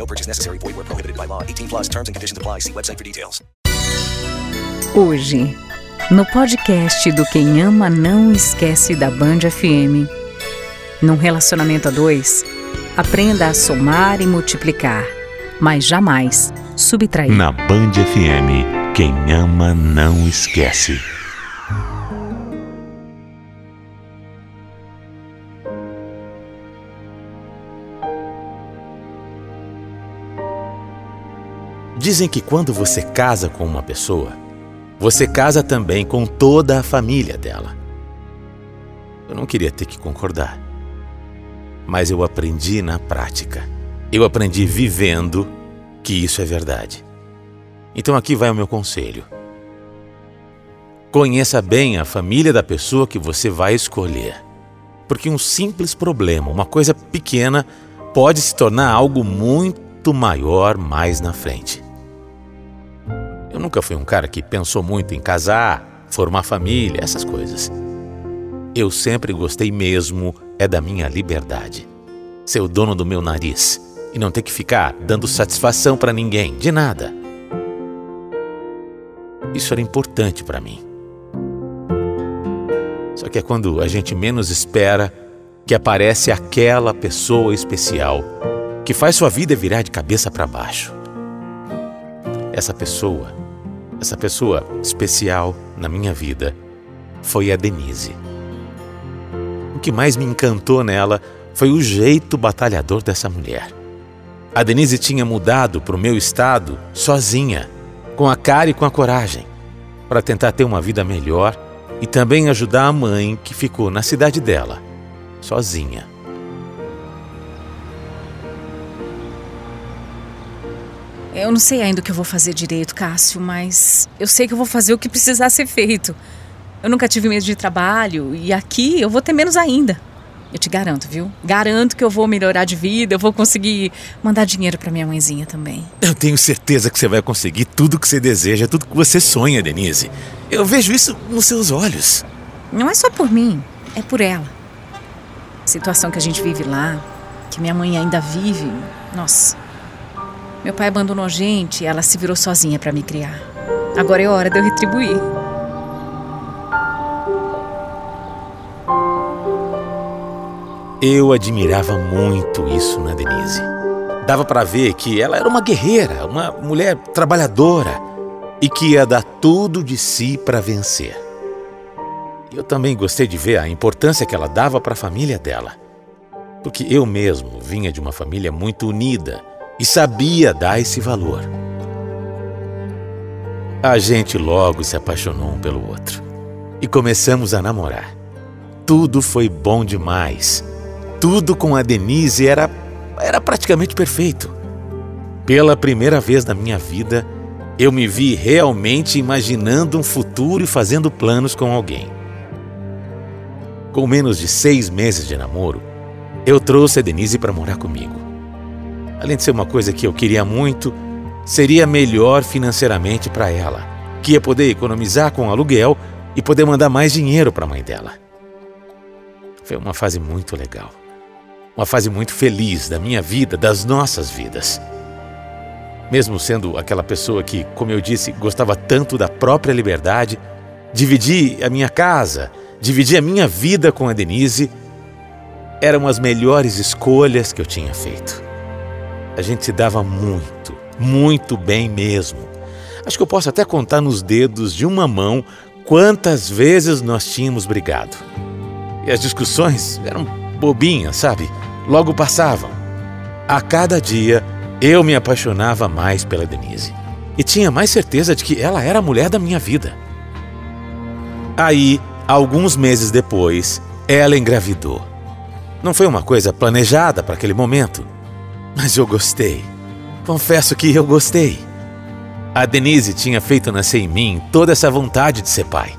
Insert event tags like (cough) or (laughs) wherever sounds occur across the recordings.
No purchase necessary. Void where prohibited by law. 18 plus terms and conditions apply. See website for details. Hoje, no podcast do Quem Ama Não Esquece da Band FM. Num relacionamento a dois, aprenda a somar e multiplicar, mas jamais subtrair. Na Band FM, quem ama não esquece. Dizem que quando você casa com uma pessoa, você casa também com toda a família dela. Eu não queria ter que concordar, mas eu aprendi na prática. Eu aprendi vivendo que isso é verdade. Então aqui vai o meu conselho. Conheça bem a família da pessoa que você vai escolher. Porque um simples problema, uma coisa pequena, pode se tornar algo muito maior mais na frente. Eu nunca fui um cara que pensou muito em casar, formar família, essas coisas. Eu sempre gostei mesmo é da minha liberdade. Ser o dono do meu nariz e não ter que ficar dando satisfação para ninguém, de nada. Isso era importante para mim. Só que é quando a gente menos espera que aparece aquela pessoa especial que faz sua vida virar de cabeça para baixo. Essa pessoa, essa pessoa especial na minha vida foi a Denise. O que mais me encantou nela foi o jeito batalhador dessa mulher. A Denise tinha mudado para o meu estado sozinha, com a cara e com a coragem, para tentar ter uma vida melhor e também ajudar a mãe que ficou na cidade dela, sozinha. Eu não sei ainda o que eu vou fazer direito, Cássio, mas eu sei que eu vou fazer o que precisar ser feito. Eu nunca tive medo de trabalho e aqui eu vou ter menos ainda. Eu te garanto, viu? Garanto que eu vou melhorar de vida, eu vou conseguir mandar dinheiro para minha mãezinha também. Eu tenho certeza que você vai conseguir tudo que você deseja, tudo que você sonha, Denise. Eu vejo isso nos seus olhos. Não é só por mim, é por ela. A situação que a gente vive lá, que minha mãe ainda vive, nossa. Meu pai abandonou a gente e ela se virou sozinha para me criar. Agora é hora de eu retribuir. Eu admirava muito isso na Denise. Dava para ver que ela era uma guerreira, uma mulher trabalhadora e que ia dar tudo de si para vencer. Eu também gostei de ver a importância que ela dava para a família dela. Porque eu mesmo vinha de uma família muito unida e sabia dar esse valor. A gente logo se apaixonou um pelo outro e começamos a namorar. Tudo foi bom demais. Tudo com a Denise era, era praticamente perfeito. Pela primeira vez na minha vida, eu me vi realmente imaginando um futuro e fazendo planos com alguém. Com menos de seis meses de namoro, eu trouxe a Denise para morar comigo. Além de ser uma coisa que eu queria muito, seria melhor financeiramente para ela. que ia poder economizar com o aluguel e poder mandar mais dinheiro para a mãe dela. Foi uma fase muito legal. Uma fase muito feliz da minha vida, das nossas vidas. Mesmo sendo aquela pessoa que, como eu disse, gostava tanto da própria liberdade, dividi a minha casa, dividi a minha vida com a Denise, eram as melhores escolhas que eu tinha feito. A gente se dava muito, muito bem mesmo. Acho que eu posso até contar nos dedos de uma mão quantas vezes nós tínhamos brigado. E as discussões eram bobinhas, sabe? Logo passavam. A cada dia eu me apaixonava mais pela Denise e tinha mais certeza de que ela era a mulher da minha vida. Aí, alguns meses depois, ela engravidou. Não foi uma coisa planejada para aquele momento, mas eu gostei. Confesso que eu gostei. A Denise tinha feito nascer em mim toda essa vontade de ser pai.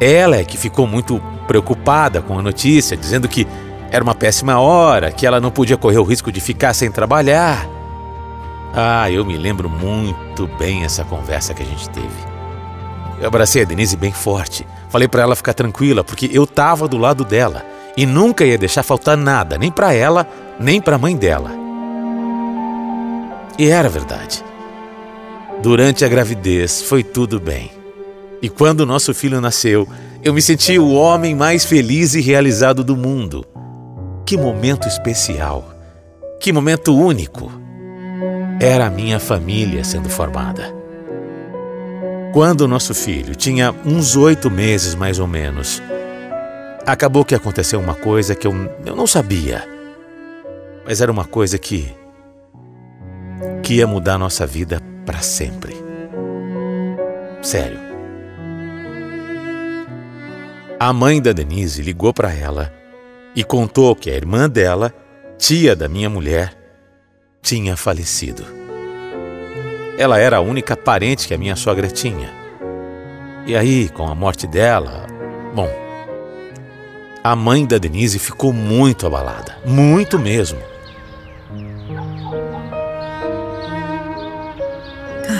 Ela é que ficou muito preocupada com a notícia, dizendo que era uma péssima hora, que ela não podia correr o risco de ficar sem trabalhar. Ah, eu me lembro muito bem essa conversa que a gente teve. Eu abracei a Denise bem forte. Falei para ela ficar tranquila, porque eu estava do lado dela e nunca ia deixar faltar nada, nem para ela, nem para a mãe dela. E era verdade. Durante a gravidez foi tudo bem. E quando nosso filho nasceu, eu me senti o homem mais feliz e realizado do mundo. Que momento especial! Que momento único! Era a minha família sendo formada. Quando nosso filho tinha uns oito meses mais ou menos, acabou que aconteceu uma coisa que eu, eu não sabia, mas era uma coisa que que ia mudar nossa vida para sempre. Sério. A mãe da Denise ligou para ela e contou que a irmã dela, tia da minha mulher, tinha falecido. Ela era a única parente que a minha sogra tinha. E aí, com a morte dela, bom, a mãe da Denise ficou muito abalada, muito mesmo.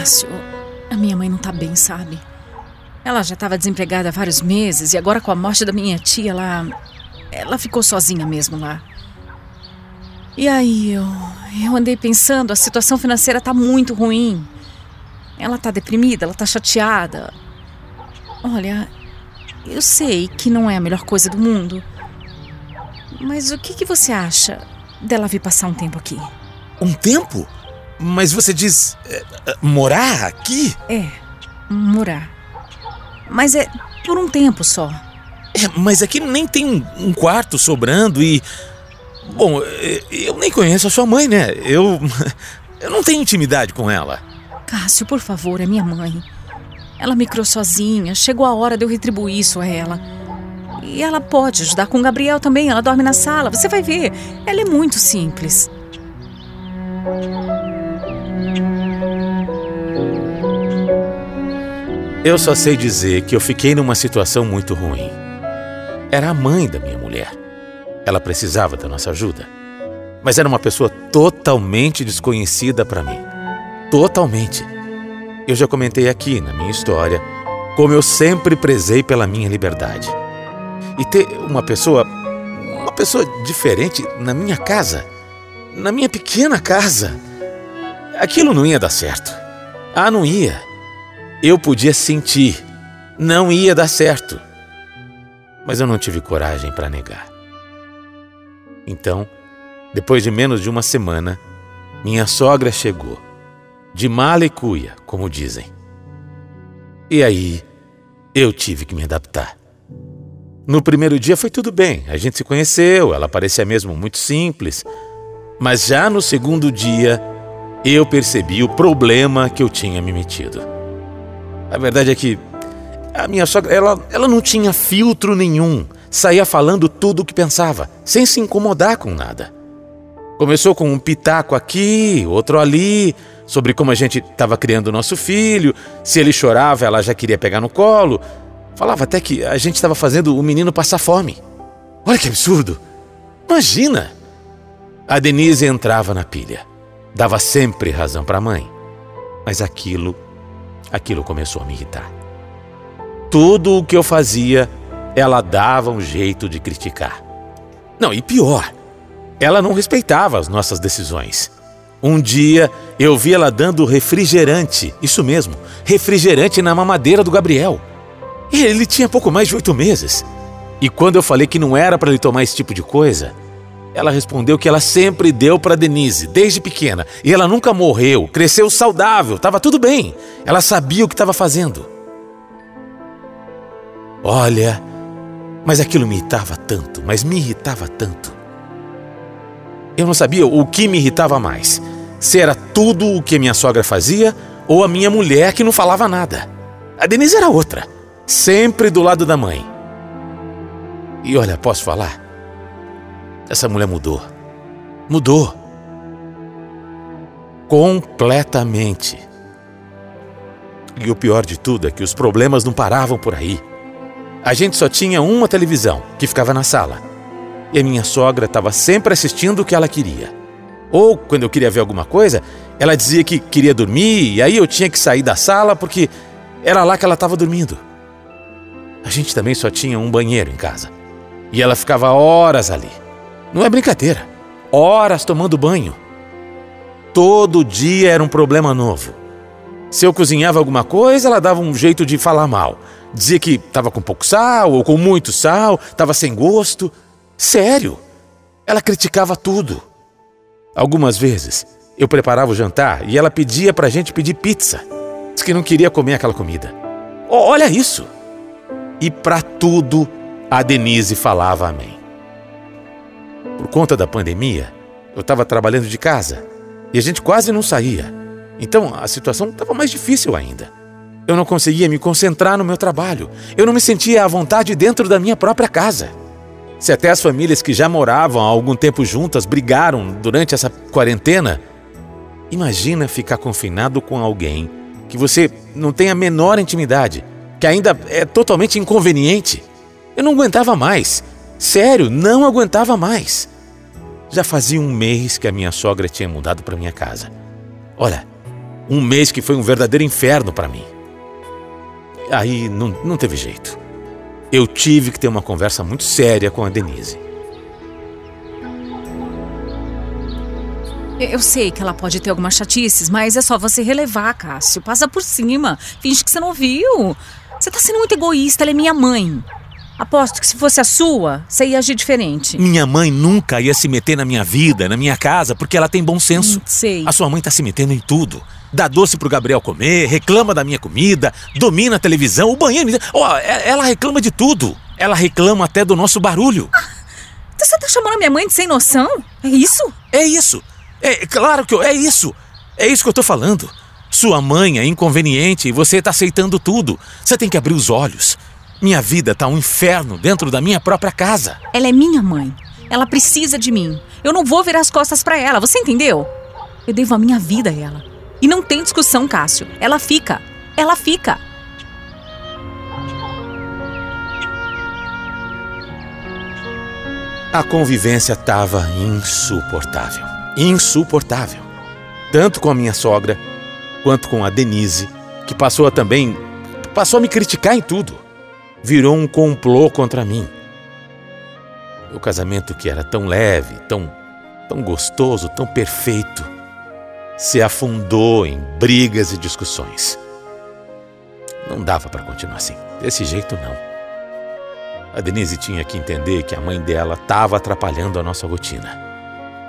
Cássio, a minha mãe não tá bem, sabe? Ela já estava desempregada há vários meses e agora com a morte da minha tia, ela. Ela ficou sozinha mesmo lá. E aí eu. Eu andei pensando, a situação financeira tá muito ruim. Ela tá deprimida, ela tá chateada. Olha, eu sei que não é a melhor coisa do mundo. Mas o que, que você acha dela vir passar um tempo aqui? Um tempo? Mas você diz. É, morar aqui? É, morar. Mas é por um tempo só. É, mas aqui nem tem um, um quarto sobrando e. Bom, é, eu nem conheço a sua mãe, né? Eu. (laughs) Eu não tenho intimidade com ela. Cássio, por favor, é minha mãe. Ela me criou sozinha, chegou a hora de eu retribuir isso a ela. E ela pode ajudar com o Gabriel também, ela dorme na sala, você vai ver. Ela é muito simples. Eu só sei dizer que eu fiquei numa situação muito ruim. Era a mãe da minha mulher. Ela precisava da nossa ajuda. Mas era uma pessoa totalmente desconhecida para mim. Totalmente. Eu já comentei aqui na minha história como eu sempre prezei pela minha liberdade. E ter uma pessoa, uma pessoa diferente na minha casa, na minha pequena casa, aquilo não ia dar certo. Ah, não ia. Eu podia sentir, não ia dar certo. Mas eu não tive coragem para negar. Então, depois de menos de uma semana, minha sogra chegou, de mala e cuia, como dizem. E aí, eu tive que me adaptar. No primeiro dia foi tudo bem, a gente se conheceu, ela parecia mesmo muito simples. Mas já no segundo dia, eu percebi o problema que eu tinha me metido. A verdade é que a minha sogra, ela, ela não tinha filtro nenhum. Saía falando tudo o que pensava, sem se incomodar com nada. Começou com um pitaco aqui, outro ali, sobre como a gente estava criando o nosso filho. Se ele chorava, ela já queria pegar no colo. Falava até que a gente estava fazendo o menino passar fome. Olha que absurdo! Imagina! A Denise entrava na pilha. Dava sempre razão para a mãe. Mas aquilo Aquilo começou a me irritar. Tudo o que eu fazia, ela dava um jeito de criticar. Não, e pior, ela não respeitava as nossas decisões. Um dia eu vi ela dando refrigerante, isso mesmo, refrigerante na mamadeira do Gabriel. Ele tinha pouco mais de oito meses. E quando eu falei que não era para ele tomar esse tipo de coisa, ela respondeu que ela sempre deu para Denise, desde pequena, e ela nunca morreu, cresceu saudável, estava tudo bem. Ela sabia o que estava fazendo. Olha, mas aquilo me irritava tanto, mas me irritava tanto. Eu não sabia o que me irritava mais. Se era tudo o que minha sogra fazia ou a minha mulher que não falava nada. A Denise era outra, sempre do lado da mãe. E olha, posso falar? Essa mulher mudou. Mudou. Completamente. E o pior de tudo é que os problemas não paravam por aí. A gente só tinha uma televisão, que ficava na sala. E a minha sogra estava sempre assistindo o que ela queria. Ou, quando eu queria ver alguma coisa, ela dizia que queria dormir, e aí eu tinha que sair da sala porque era lá que ela estava dormindo. A gente também só tinha um banheiro em casa. E ela ficava horas ali. Não é brincadeira. Horas tomando banho. Todo dia era um problema novo. Se eu cozinhava alguma coisa, ela dava um jeito de falar mal. Dizia que estava com pouco sal ou com muito sal, estava sem gosto. Sério. Ela criticava tudo. Algumas vezes eu preparava o jantar e ela pedia para a gente pedir pizza. Diz que não queria comer aquela comida. Olha isso! E para tudo a Denise falava amém. Por conta da pandemia, eu estava trabalhando de casa e a gente quase não saía. Então a situação estava mais difícil ainda. Eu não conseguia me concentrar no meu trabalho. Eu não me sentia à vontade dentro da minha própria casa. Se até as famílias que já moravam há algum tempo juntas brigaram durante essa quarentena, imagina ficar confinado com alguém que você não tem a menor intimidade, que ainda é totalmente inconveniente. Eu não aguentava mais. Sério, não aguentava mais. Já fazia um mês que a minha sogra tinha mudado para minha casa. Olha, um mês que foi um verdadeiro inferno para mim. Aí não, não teve jeito. Eu tive que ter uma conversa muito séria com a Denise. Eu sei que ela pode ter algumas chatices, mas é só você relevar, Cássio. Passa por cima. Finge que você não viu. Você tá sendo muito egoísta, ela é minha mãe. Aposto que se fosse a sua, você ia agir diferente. Minha mãe nunca ia se meter na minha vida, na minha casa, porque ela tem bom senso. Hum, sei. A sua mãe tá se metendo em tudo. Dá doce pro Gabriel comer, reclama da minha comida, domina a televisão, o banheiro. Oh, ela reclama de tudo. Ela reclama até do nosso barulho. Ah, então você tá chamando a minha mãe de sem noção? É isso? É isso. É claro que eu, é isso. É isso que eu tô falando. Sua mãe é inconveniente e você tá aceitando tudo. Você tem que abrir os olhos. Minha vida tá um inferno dentro da minha própria casa. Ela é minha mãe. Ela precisa de mim. Eu não vou virar as costas para ela, você entendeu? Eu devo a minha vida a ela. E não tem discussão, Cássio. Ela fica. Ela fica. A convivência estava insuportável. Insuportável. Tanto com a minha sogra, quanto com a Denise, que passou a também. passou a me criticar em tudo virou um complô contra mim. O casamento que era tão leve, tão, tão gostoso, tão perfeito, se afundou em brigas e discussões. Não dava para continuar assim. Desse jeito, não. A Denise tinha que entender que a mãe dela estava atrapalhando a nossa rotina.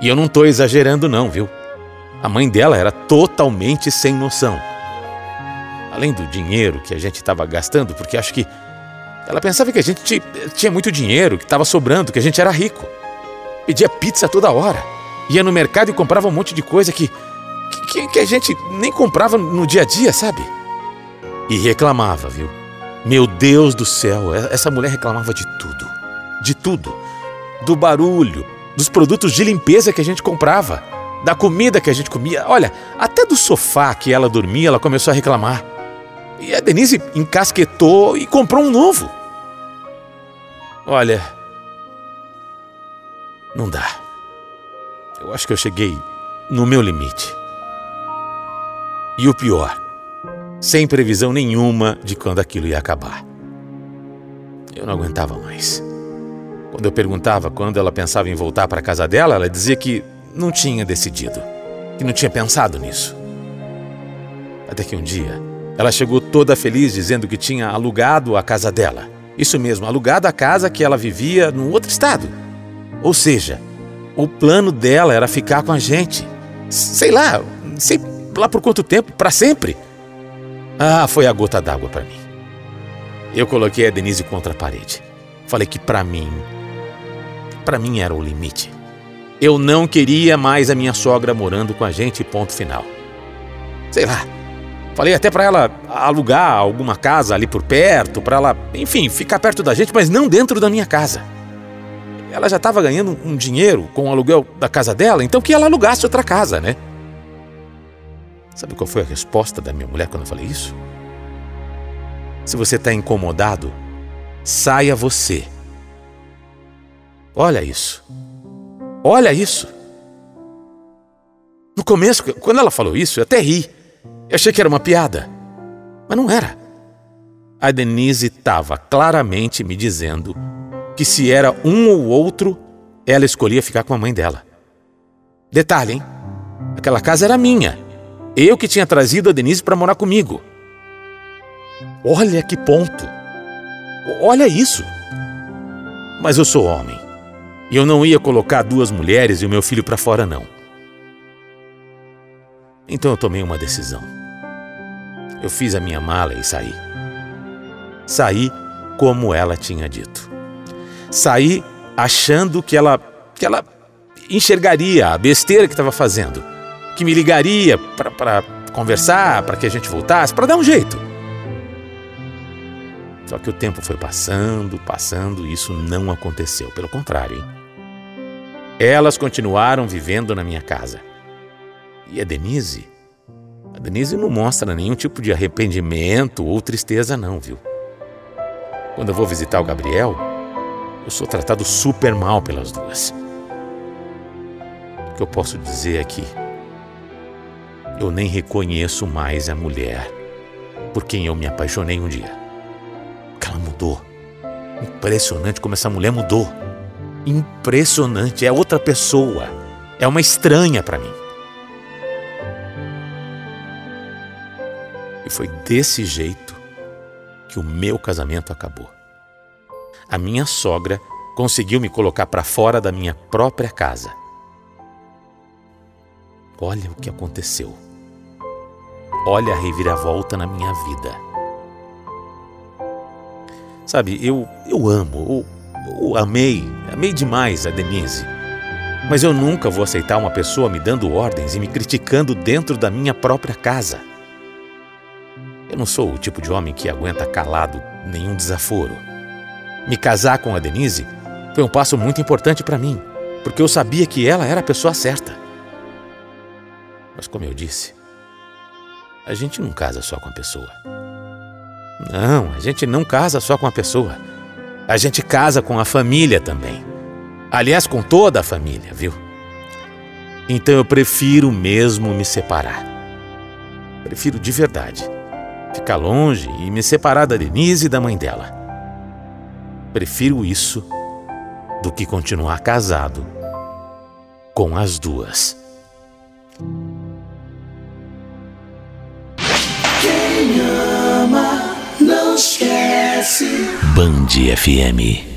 E eu não estou exagerando, não, viu? A mãe dela era totalmente sem noção. Além do dinheiro que a gente estava gastando, porque acho que ela pensava que a gente tinha muito dinheiro, que estava sobrando, que a gente era rico. Pedia pizza toda hora. Ia no mercado e comprava um monte de coisa que, que, que a gente nem comprava no dia a dia, sabe? E reclamava, viu? Meu Deus do céu, essa mulher reclamava de tudo. De tudo. Do barulho, dos produtos de limpeza que a gente comprava, da comida que a gente comia. Olha, até do sofá que ela dormia, ela começou a reclamar. E a Denise encasquetou e comprou um novo. Olha, não dá. Eu acho que eu cheguei no meu limite. E o pior sem previsão nenhuma de quando aquilo ia acabar. Eu não aguentava mais. Quando eu perguntava quando ela pensava em voltar para a casa dela, ela dizia que não tinha decidido, que não tinha pensado nisso. Até que um dia, ela chegou toda feliz dizendo que tinha alugado a casa dela. Isso mesmo, alugado a casa que ela vivia num outro estado. Ou seja, o plano dela era ficar com a gente. Sei lá, sei lá por quanto tempo, para sempre. Ah, foi a gota d'água para mim. Eu coloquei a Denise contra a parede. Falei que para mim, para mim era o limite. Eu não queria mais a minha sogra morando com a gente, ponto final. Sei lá, Falei até para ela alugar alguma casa ali por perto, para ela, enfim, ficar perto da gente, mas não dentro da minha casa. Ela já estava ganhando um dinheiro com o aluguel da casa dela, então que ela alugasse outra casa, né? Sabe qual foi a resposta da minha mulher quando eu falei isso? Se você está incomodado, saia você. Olha isso. Olha isso. No começo, quando ela falou isso, eu até ri. Eu achei que era uma piada, mas não era. A Denise estava claramente me dizendo que se era um ou outro, ela escolhia ficar com a mãe dela. Detalhe, hein? Aquela casa era minha. Eu que tinha trazido a Denise para morar comigo. Olha que ponto. Olha isso. Mas eu sou homem. E eu não ia colocar duas mulheres e o meu filho para fora, não. Então eu tomei uma decisão. Eu fiz a minha mala e saí. Saí como ela tinha dito. Saí achando que ela que ela enxergaria a besteira que estava fazendo, que me ligaria para conversar, para que a gente voltasse, para dar um jeito. Só que o tempo foi passando, passando e isso não aconteceu. Pelo contrário, hein? Elas continuaram vivendo na minha casa. E a Denise? A Denise não mostra nenhum tipo de arrependimento ou tristeza, não, viu? Quando eu vou visitar o Gabriel, eu sou tratado super mal pelas duas. O que eu posso dizer é que eu nem reconheço mais a mulher por quem eu me apaixonei um dia. Porque ela mudou. Impressionante como essa mulher mudou. Impressionante, é outra pessoa. É uma estranha para mim. E foi desse jeito que o meu casamento acabou. A minha sogra conseguiu me colocar para fora da minha própria casa. Olha o que aconteceu. Olha a reviravolta na minha vida. Sabe, eu, eu amo, eu, eu amei, amei demais a Denise. Mas eu nunca vou aceitar uma pessoa me dando ordens e me criticando dentro da minha própria casa. Eu não sou o tipo de homem que aguenta calado nenhum desaforo. Me casar com a Denise foi um passo muito importante para mim, porque eu sabia que ela era a pessoa certa. Mas, como eu disse, a gente não casa só com a pessoa. Não, a gente não casa só com a pessoa. A gente casa com a família também. Aliás, com toda a família, viu? Então eu prefiro mesmo me separar. Prefiro de verdade ficar longe e me separar da Denise e da mãe dela. Prefiro isso do que continuar casado com as duas. Quem ama não esquece. Band FM.